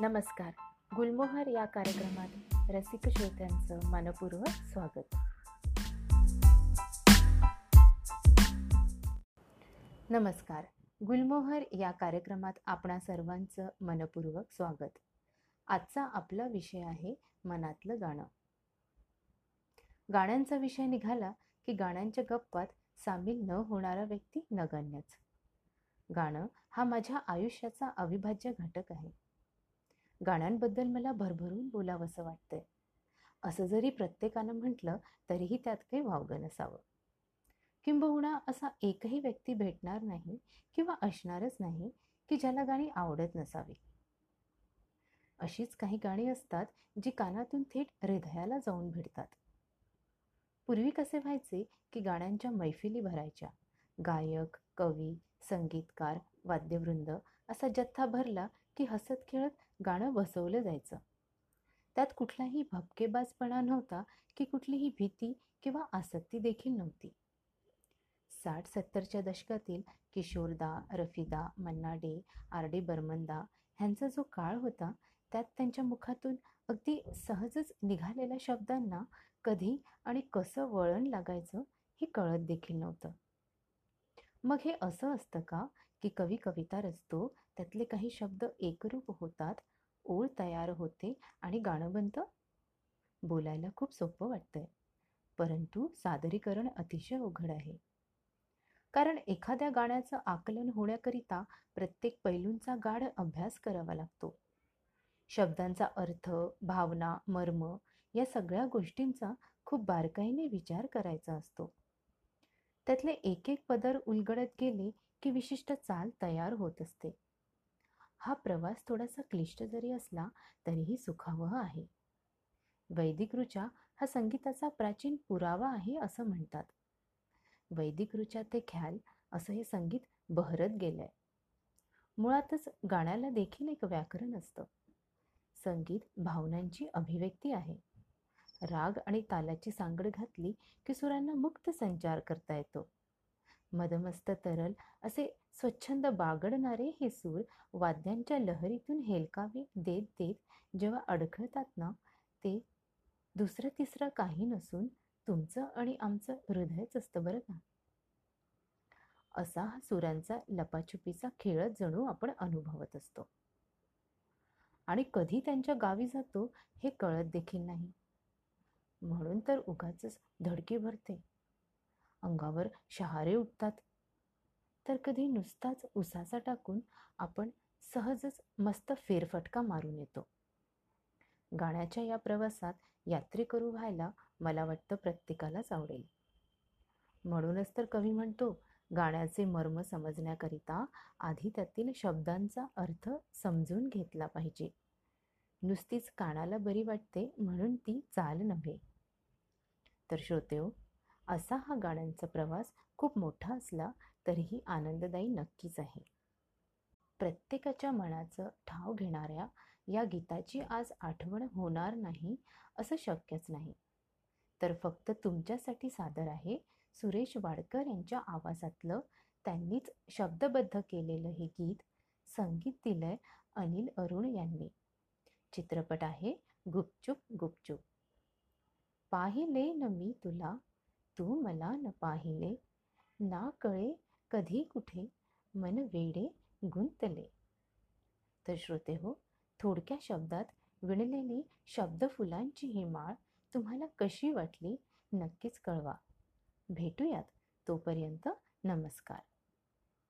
नमस्कार. गुलमोहर या कार्यक्रमात रसिक श्रोत्यांचं मनपूर्वक स्वागत. नमस्कार. गुलमोहर या कार्यक्रमात आपणा सर्वांचं मनपूर्वक स्वागत. आजचा आपला विषय आहे मनातलं गाणं. गाण्यांचा विषय निघाला की गाण्यांच्या गप्पात सामील न होणारा व्यक्ती नगण्यच. गाणं हा माझ्या आयुष्याचा अविभाज्य घटक आहे. गाण्यांबद्दल मला भरभरून बोलावंसं वाटतंय. असं जरी प्रत्येकानं म्हटलं तरीही त्यात काही वावगं नसावं. किंबहुना असा एकही व्यक्ती भेटणार नाही किंवा असणारच नाही की ज्याला गाणी आवडत नसावी. अशीच काही गाणी असतात जी कानातून थेट हृदयाला जाऊन भिडतात. पूर्वी कसे व्हायचे की गाण्यांच्या मैफिली भरायच्या. गायक कवी संगीतकार वाद्यवृंद असा जथ्था भरला की हसत खेळत गाणं बसवलं जायचं. त्यात कुठलाही भपकेबाजपणा नव्हता की कुठलीही भीती किंवा आसक्ती देखील नव्हती. साठ सत्तरच्या दशकातील किशोरदा रफीदा मन्ना डे आर डी बर्मनदा ह्यांचा जो काळ होता त्यात त्यांच्या मुखातून अगदी सहजच निघालेल्या शब्दांना कधी आणि कसं वळण लागायचं हे कळत देखील नव्हतं. मग हे असं असतं का की कवी कविता रचतो त्यातले काही शब्द एकरूप होतात ओळ तयार होते आणि गाणं बनतं? बोलायला खूप सोपं वाटतंय. परंतु सादरीकरण अतिशय अवघड आहे. कारण एखाद्या गाण्याचं आकलन होण्याकरिता प्रत्येक पैलूंचा गाढ अभ्यास करावा लागतो. शब्दांचा अर्थ भावना मर्म या सगळ्या गोष्टींचा खूप बारकाईने विचार करायचा असतो. त्यातले एक एक पदर उलगडत गेले की विशिष्ट चाल तयार होत असते. हा प्रवास थोडासा क्लिष्ट जरी असला तरीही सुखावह आहे. वैदिक ऋचा हा संगीताचा प्राचीन पुरावा आहे असं म्हणतात. वैदिक ऋचा ते ख्याल असं हे संगीत बहरत गेलंय. मुळातच गाण्याला देखील एक व्याकरण असतं. संगीत भावनांची अभिव्यक्ती आहे. राग आणि तालाची सांगड घातली की सुरांना मुक्त संचार करता येतो. मदमस्त तरल असे स्वच्छंद बागडणारे हे सूर वाद्यांच्या लहरीतून हेलकावे देत देत जेव्हा अडखळतात ना ते दुसरं तिसरं काही नसून तुमचं आणि आमचं हृदयच असतं बरं का. असा हा सुरांचा लपाछुपीचा खेळच जणू आपण अनुभवत असतो. आणि कधी त्यांच्या गावी जातो हे कळत देखील नाही. म्हणून तर उगाच धडकी भरते. अंगावर शहारे उठतात. तर कधी नुसताच उसाचा टाकून आपण सहजच मस्त फेरफटका मारून येतो. गाण्याच्या या प्रवासात यात्रेकरू व्हायला मला वाटतं प्रत्येकालाच आवडेल. म्हणूनच तर कवी म्हणतो गाण्याचे मर्म समजण्याकरिता आधी त्यातील शब्दांचा अर्थ समजून घेतला पाहिजे. नुसतीच कानाला बरी वाटते म्हणून ती चाल नव्हे. तर श्रोतेहो असा हा गाण्यांचा प्रवास खूप मोठा असला तरीही आनंददायी नक्कीच आहे. प्रत्येकाच्या मनाचं ठाव घेणाऱ्या या गीताची आज आठवण होणार नाही असं शक्यच नाही. तर फक्त तुमच्यासाठी सादर आहे सुरेश वाडकर यांच्या आवाजातलं त्यांनीच शब्दबद्ध केलेलं हे गीत संगीत दिलंय अनिल अरुण यांनी. चित्रपट आहे गुपचूप गुपचूप. पाहिले न मी तुला? तू मला न पाहिले? ना कळे कधी कुठे? मन वेडे गुंतले. तर श्रोते हो थोडक्या शब्दात विणलेली शब्दफुलांची ही माळ तुम्हाला कशी वाटली नक्कीच कळवा. भेटूयात तोपर्यंत नमस्कार.